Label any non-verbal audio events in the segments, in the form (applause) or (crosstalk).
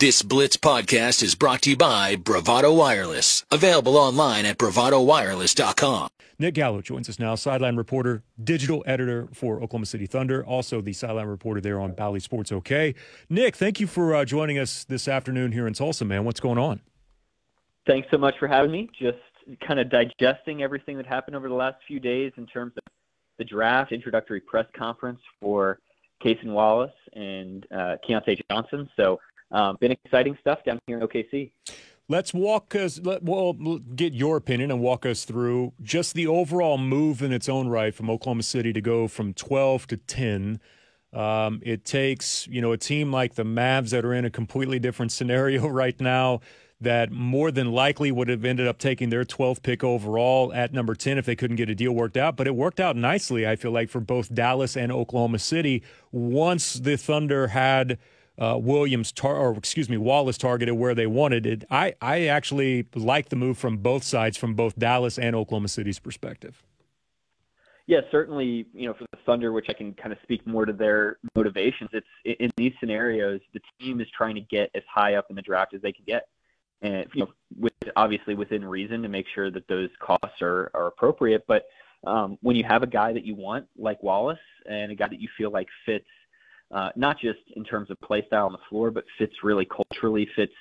This Blitz podcast is brought to you by Bravado Wireless. Available online at bravadowireless.com. Nick Gallo joins us now, sideline reporter, digital editor for Oklahoma City Thunder, also the sideline reporter there on Bally Sports OK. Nick, thank you for uh, joining us this afternoon here in Tulsa, man. What's going on? Thanks so much for having me. Just kind of digesting everything that happened over the last few days in terms of the draft, introductory press conference for Cason Wallace and uh, Keyontae Johnson. So, um, been exciting stuff down here in OKC. Let's walk us. Let, well, get your opinion and walk us through just the overall move in its own right from Oklahoma City to go from 12 to 10. Um, it takes you know a team like the Mavs that are in a completely different scenario (laughs) right now that more than likely would have ended up taking their 12th pick overall at number 10 if they couldn't get a deal worked out. But it worked out nicely, I feel like, for both Dallas and Oklahoma City once the Thunder had uh, Williams tar- or excuse me Wallace targeted where they wanted it. I I actually like the move from both sides, from both Dallas and Oklahoma City's perspective. Yeah, certainly. You know, for the Thunder, which I can kind of speak more to their motivations. It's in these scenarios, the team is trying to get as high up in the draft as they can get, and you know, with obviously within reason to make sure that those costs are are appropriate. But um, when you have a guy that you want, like Wallace, and a guy that you feel like fits uh, not just in terms of play style on the floor, but fits really culturally, fits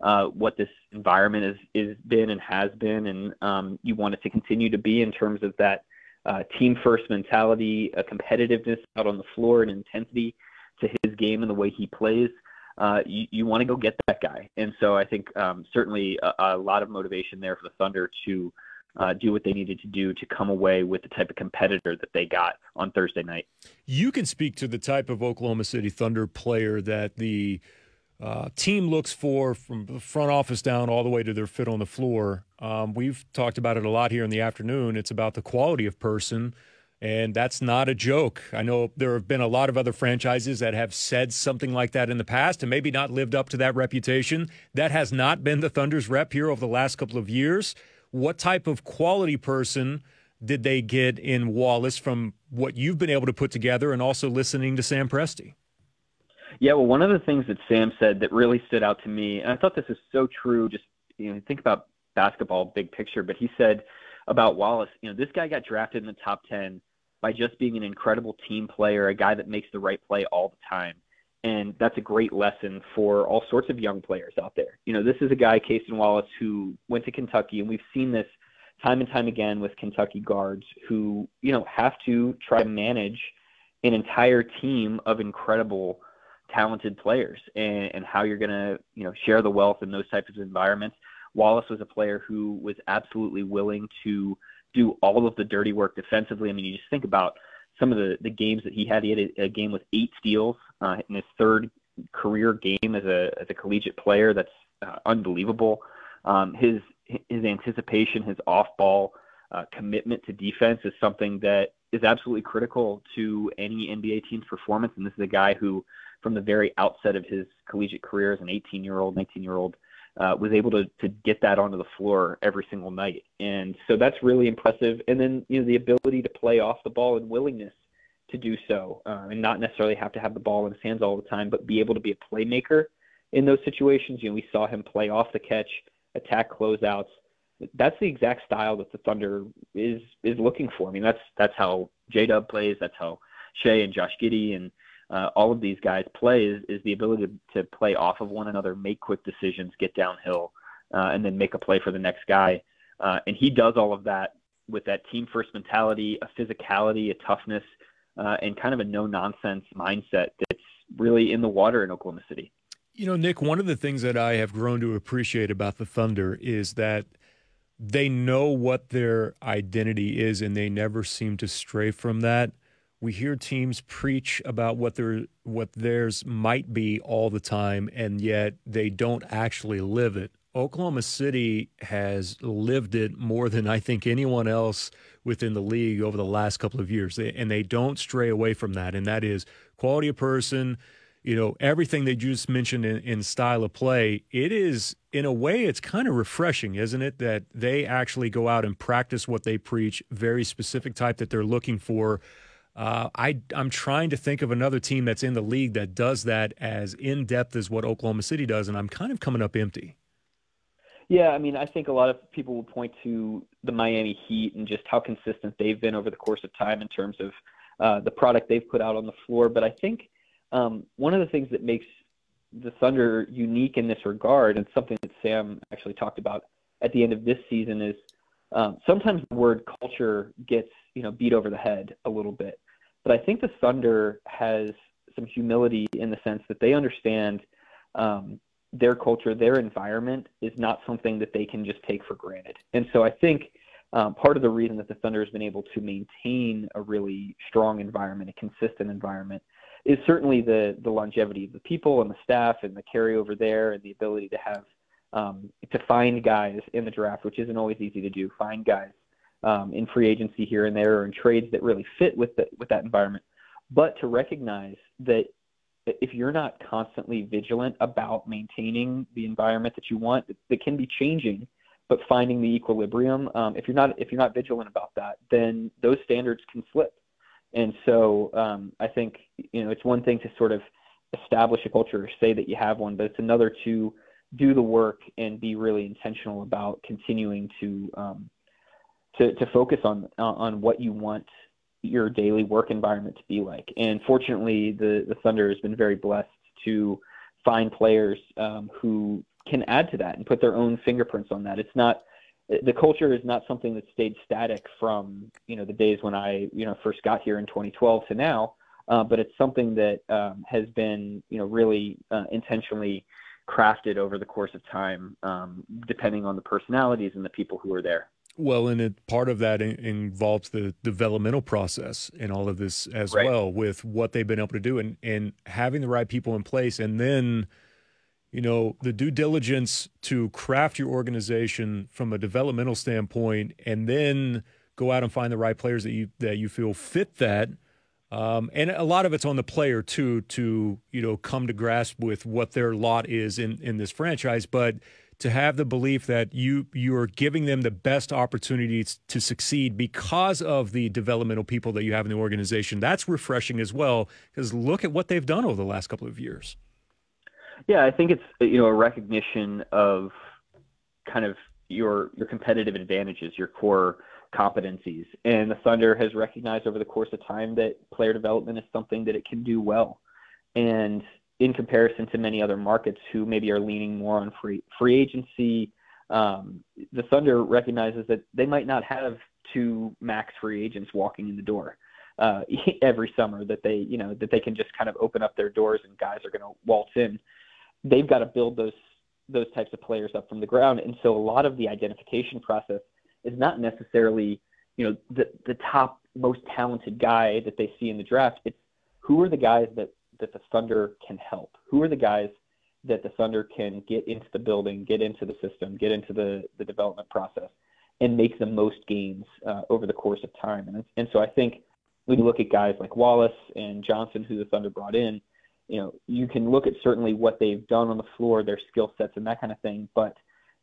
uh, what this environment is is been and has been, and um, you want it to continue to be in terms of that uh, team first mentality, a competitiveness out on the floor, and intensity to his game and the way he plays. Uh, you, you want to go get that guy, and so I think um, certainly a, a lot of motivation there for the Thunder to uh, do what they needed to do to come away with the type of competitor that they got on Thursday night. You can speak to the type of Oklahoma City Thunder player that the uh, team looks for from the front office down all the way to their fit on the floor. Um, we've talked about it a lot here in the afternoon. It's about the quality of person. And that's not a joke. I know there have been a lot of other franchises that have said something like that in the past and maybe not lived up to that reputation. That has not been the Thunder's rep here over the last couple of years. What type of quality person did they get in Wallace from what you've been able to put together and also listening to Sam Presti? Yeah, well, one of the things that Sam said that really stood out to me, and I thought this is so true, just you know, think about basketball big picture, but he said about Wallace, you know, this guy got drafted in the top 10 by just being an incredible team player, a guy that makes the right play all the time. And that's a great lesson for all sorts of young players out there. You know, this is a guy, Cason Wallace, who went to Kentucky, and we've seen this time and time again with Kentucky guards who, you know, have to try to manage an entire team of incredible, talented players and, and how you're going to, you know, share the wealth in those types of environments. Wallace was a player who was absolutely willing to do all of the dirty work defensively. I mean, you just think about some of the, the games that he had. He had a, a game with eight steals uh, in his third career game as a as a collegiate player. That's uh, unbelievable. Um, his his anticipation, his off ball uh, commitment to defense is something that is absolutely critical to any NBA team's performance. And this is a guy who, from the very outset of his collegiate career as an 18 year old, 19 year old, uh, was able to to get that onto the floor every single night, and so that's really impressive. And then you know the ability to play off the ball and willingness to do so, uh, and not necessarily have to have the ball in his hands all the time, but be able to be a playmaker in those situations. You know, we saw him play off the catch, attack closeouts. That's the exact style that the Thunder is is looking for. I mean, that's that's how J Dub plays. That's how Shai and Josh Giddey and uh, all of these guys play is, is the ability to, to play off of one another, make quick decisions, get downhill, uh, and then make a play for the next guy. Uh, and he does all of that with that team first mentality, a physicality, a toughness, uh, and kind of a no nonsense mindset that's really in the water in Oklahoma City. You know, Nick, one of the things that I have grown to appreciate about the Thunder is that they know what their identity is and they never seem to stray from that we hear teams preach about what their what theirs might be all the time and yet they don't actually live it. Oklahoma city has lived it more than i think anyone else within the league over the last couple of years and they don't stray away from that and that is quality of person you know everything they just mentioned in, in style of play. It is in a way it's kind of refreshing isn't it that they actually go out and practice what they preach very specific type that they're looking for Uh, I I'm trying to think of another team that's in the league that does that as in depth as what Oklahoma City does, and I'm kind of coming up empty. Yeah, I mean, I think a lot of people will point to the Miami Heat and just how consistent they've been over the course of time in terms of uh, the product they've put out on the floor. But I think um, one of the things that makes the Thunder unique in this regard, and something that Sam actually talked about at the end of this season, is um, sometimes the word culture gets you know beat over the head a little bit. But I think the Thunder has some humility in the sense that they understand um, their culture, their environment is not something that they can just take for granted. And so I think um, part of the reason that the Thunder has been able to maintain a really strong environment, a consistent environment, is certainly the the longevity of the people and the staff and the carryover there and the ability to have um, to find guys in the draft, which isn't always easy to do. Find guys um, in free agency here and there or in trades that really fit with the, with that environment, but to recognize that if you're not constantly vigilant about maintaining the environment that you want, that can be changing, but finding the equilibrium. Um, if you're not if you're not vigilant about that, then those standards can slip. And so um, I think you know it's one thing to sort of establish a culture or say that you have one, but it's another to do the work and be really intentional about continuing to um, to, to focus on on what you want your daily work environment to be like. And fortunately, the the Thunder has been very blessed to find players um, who can add to that and put their own fingerprints on that. It's not the culture is not something that stayed static from you know the days when I you know first got here in 2012 to now, uh, but it's something that um, has been you know really uh, intentionally crafted over the course of time, um, depending on the personalities and the people who are there. Well, and it, part of that in, involves the developmental process and all of this as right. well, with what they've been able to do and and having the right people in place, and then you know, the due diligence to craft your organization from a developmental standpoint, and then go out and find the right players that you that you feel fit that. Um, and a lot of it's on the player too to you know come to grasp with what their lot is in in this franchise, but to have the belief that you you are giving them the best opportunities to succeed because of the developmental people that you have in the organization. That's refreshing as well because look at what they've done over the last couple of years. Yeah, I think it's you know a recognition of kind of your your competitive advantages, your core competencies, and the Thunder has recognized over the course of time that player development is something that it can do well, and in comparison to many other markets who maybe are leaning more on free free agency, um, the Thunder recognizes that they might not have two max free agents walking in the door uh, (laughs) every summer that they you know that they can just kind of open up their doors and guys are going to waltz in they've got to build those those types of players up from the ground. And so a lot of the identification process is not necessarily, you know, the the top most talented guy that they see in the draft. It's who are the guys that that the Thunder can help? Who are the guys that the Thunder can get into the building, get into the system, get into the the development process, and make the most gains uh, over the course of time. And and so I think when you look at guys like Wallace and Johnson, who the Thunder brought in, you know, you can look at certainly what they've done on the floor, their skill sets, and that kind of thing. But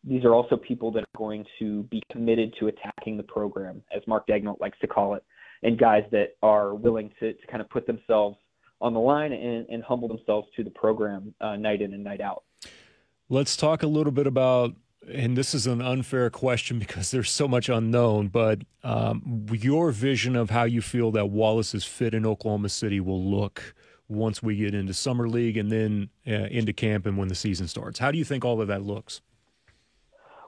these are also people that are going to be committed to attacking the program, as Mark Daigneault likes to call it, and guys that are willing to, to kind of put themselves on the line and, and humble themselves to the program uh, night in and night out. Let's talk a little bit about, and this is an unfair question because there's so much unknown, but um, your vision of how you feel that Wallace's fit in Oklahoma City will look once we get into summer league and then uh, into camp and when the season starts? How do you think all of that looks?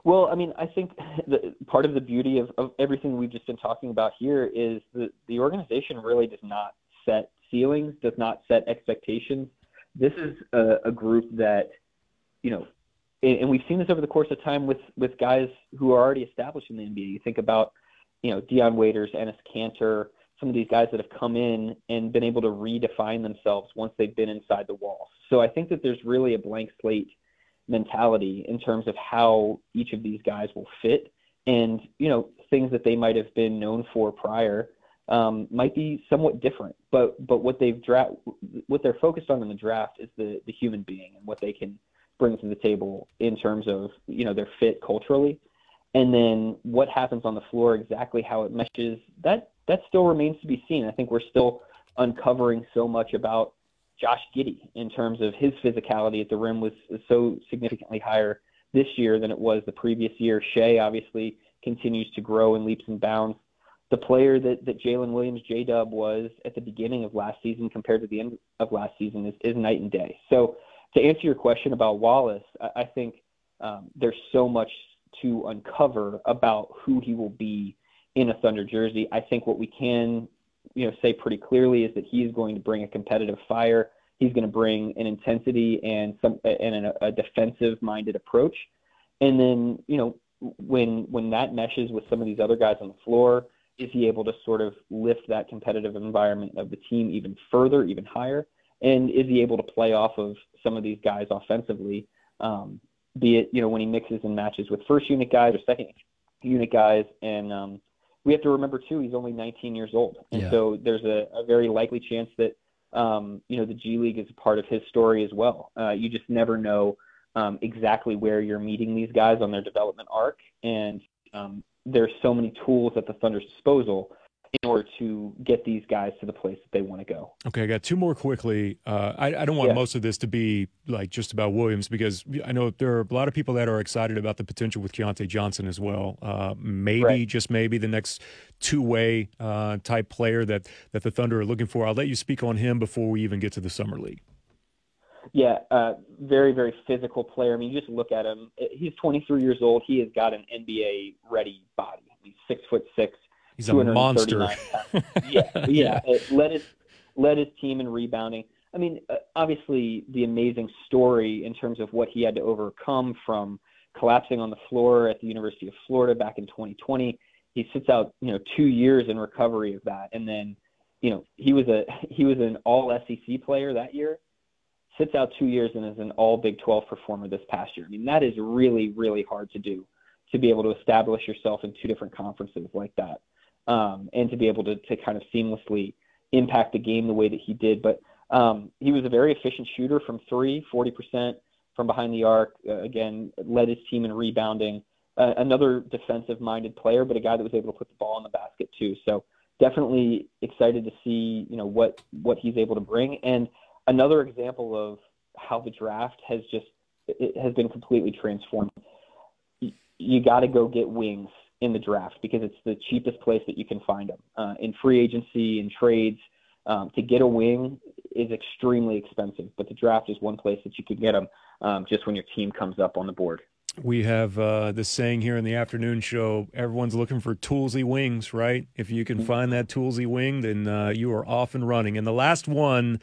Well, I mean, I think (laughs) the, part of the beauty of, of everything we've just been talking about here is that the organization really does not set ceilings, does not set expectations. This is a, a group that, you know, and, and we've seen this over the course of time with with guys who are already established in the NBA. You think about, you know, Dion Waiters, Enes Kanter, some of these guys that have come in and been able to redefine themselves once they've been inside the wall. So I think that there's really a blank slate mentality in terms of how each of these guys will fit and you know things that they might have been known for prior um, might be somewhat different but but what they've draft what they're focused on in the draft is the the human being and what they can bring to the table in terms of you know their fit culturally and then what happens on the floor exactly how it meshes that that still remains to be seen. I think we're still uncovering so much about Josh Giddey in terms of his physicality at the rim was so significantly higher this year than it was the previous year. Shai obviously continues to grow in leaps and bounds. The player that, that Jalen Williams, J Dub, was at the beginning of last season compared to the end of last season is, is night and day. So, to answer your question about Wallace, I, I think um, there's so much to uncover about who he will be in a Thunder jersey. I think what we can, you know, say pretty clearly is that he is going to bring a competitive fire. He's going to bring an intensity and some and a, a defensive-minded approach. And then, you know, when when that meshes with some of these other guys on the floor, is he able to sort of lift that competitive environment of the team even further, even higher? And is he able to play off of some of these guys offensively? Um, be it you know when he mixes and matches with first unit guys or second unit guys, and um, we have to remember too he's only 19 years old, and yeah. so there's a, a very likely chance that um, you know the G League is a part of his story as well. Uh, you just never know um, exactly where you're meeting these guys on their development arc, and um, there's so many tools at the Thunder's disposal in order to get these guys to the place that they want to go. Okay, I got two more quickly. Uh, I, I, don't want yeah. most of this to be like just about Williams because I know there are a lot of people that are excited about the potential with Keyontae Johnson as well. Uh, maybe, right. just maybe, the next two-way uh, type player that that the Thunder are looking for. I'll let you speak on him before we even get to the summer league. Yeah, uh, very very physical player. I mean, you just look at him. He's 23 years old. He has got an NBA ready body. He's six foot six He's a monster. (laughs) yeah, yeah. yeah. led his led his team in rebounding. I mean, uh, obviously the amazing story in terms of what he had to overcome from collapsing on the floor at the University of Florida back in 2020. He sits out, you know, two years in recovery of that, and then, you know, he was a (laughs) he was an All SEC player that year. Sits out two years and is an All Big 12 performer this past year. I mean, that is really really hard to do, to be able to establish yourself in two different conferences like that um, and to be able to, to kind of seamlessly impact the game the way that he did. But um, he was a very efficient shooter from three, 40% from behind the arc. Uh, again, led his team in rebounding. Uh, another defensive minded player, but a guy that was able to put the ball in the basket too. So definitely excited to see, you know, what, what he's able to bring. And another example of how the draft has just, it has been completely transformed. You, you got to go get wings in the draft because it's the cheapest place that you can find them. Uh, in free agency and trades, um, to get a wing is extremely expensive, but the draft is one place that you can get them um, just when your team comes up on the board. We have uh, this saying here in the afternoon show everyone's looking for toolsy wings, right? If you can mm-hmm. find that toolsy wing, then uh, you are off and running. And the last one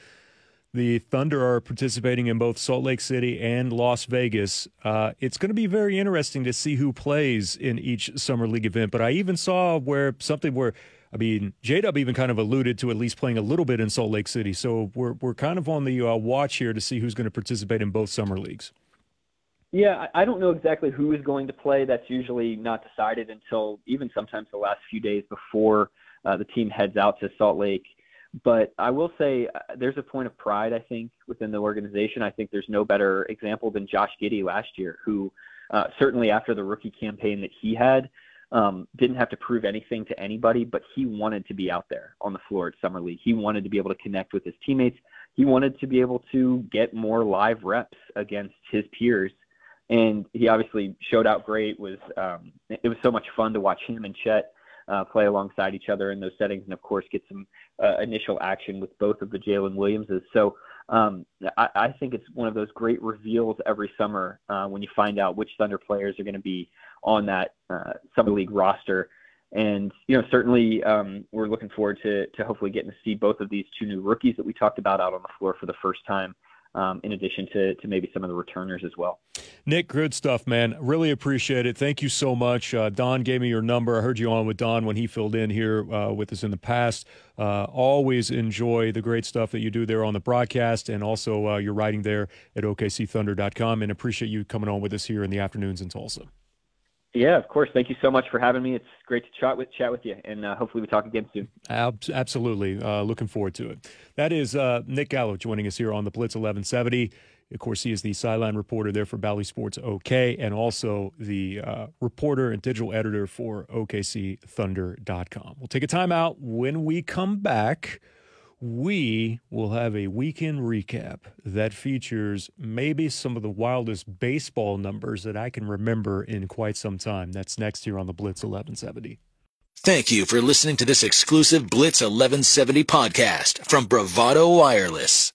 the Thunder are participating in both Salt Lake City and Las Vegas. Uh, it's going to be very interesting to see who plays in each summer league event. But I even saw where something where I mean, J Dub even kind of alluded to at least playing a little bit in Salt Lake City. So we're we're kind of on the uh, watch here to see who's going to participate in both summer leagues. Yeah, I don't know exactly who is going to play. That's usually not decided until even sometimes the last few days before uh, the team heads out to Salt Lake but I will say uh, there's a point of pride, I think, within the organization. I think there's no better example than Josh Giddey last year, who uh, certainly after the rookie campaign that he had, um, didn't have to prove anything to anybody, but he wanted to be out there on the floor at Summer League. He wanted to be able to connect with his teammates. He wanted to be able to get more live reps against his peers. And he obviously showed out great. Was um, it was so much fun to watch him and Chet uh, play alongside each other in those settings, and of course get some uh, initial action with both of the Jalen Williamses. So um, I, I think it's one of those great reveals every summer uh, when you find out which Thunder players are going to be on that uh, summer league roster. And you know, certainly um, we're looking forward to to hopefully getting to see both of these two new rookies that we talked about out on the floor for the first time um, in addition to, to maybe some of the returners as well. Nick, good stuff, man. Really appreciate it. Thank you so much. Uh, Don gave me your number. I heard you on with Don when he filled in here uh, with us in the past. Uh, always enjoy the great stuff that you do there on the broadcast and also uh, your writing there at OKCThunder.com and appreciate you coming on with us here in the afternoons in Tulsa. Yeah, of course. Thank you so much for having me. It's great to chat with chat with you, and uh, hopefully we talk again soon. absolutely, uh, looking forward to it. That is uh, Nick Gallo joining us here on the Blitz 1170. Of course, he is the sideline reporter there for Bally Sports OK and also the uh, reporter and digital editor for OKCThunder.com. We'll take a timeout. When we come back, we will have a weekend recap that features maybe some of the wildest baseball numbers that I can remember in quite some time. That's next here on the Blitz 1170. Thank you for listening to this exclusive Blitz 1170 podcast from Bravado Wireless.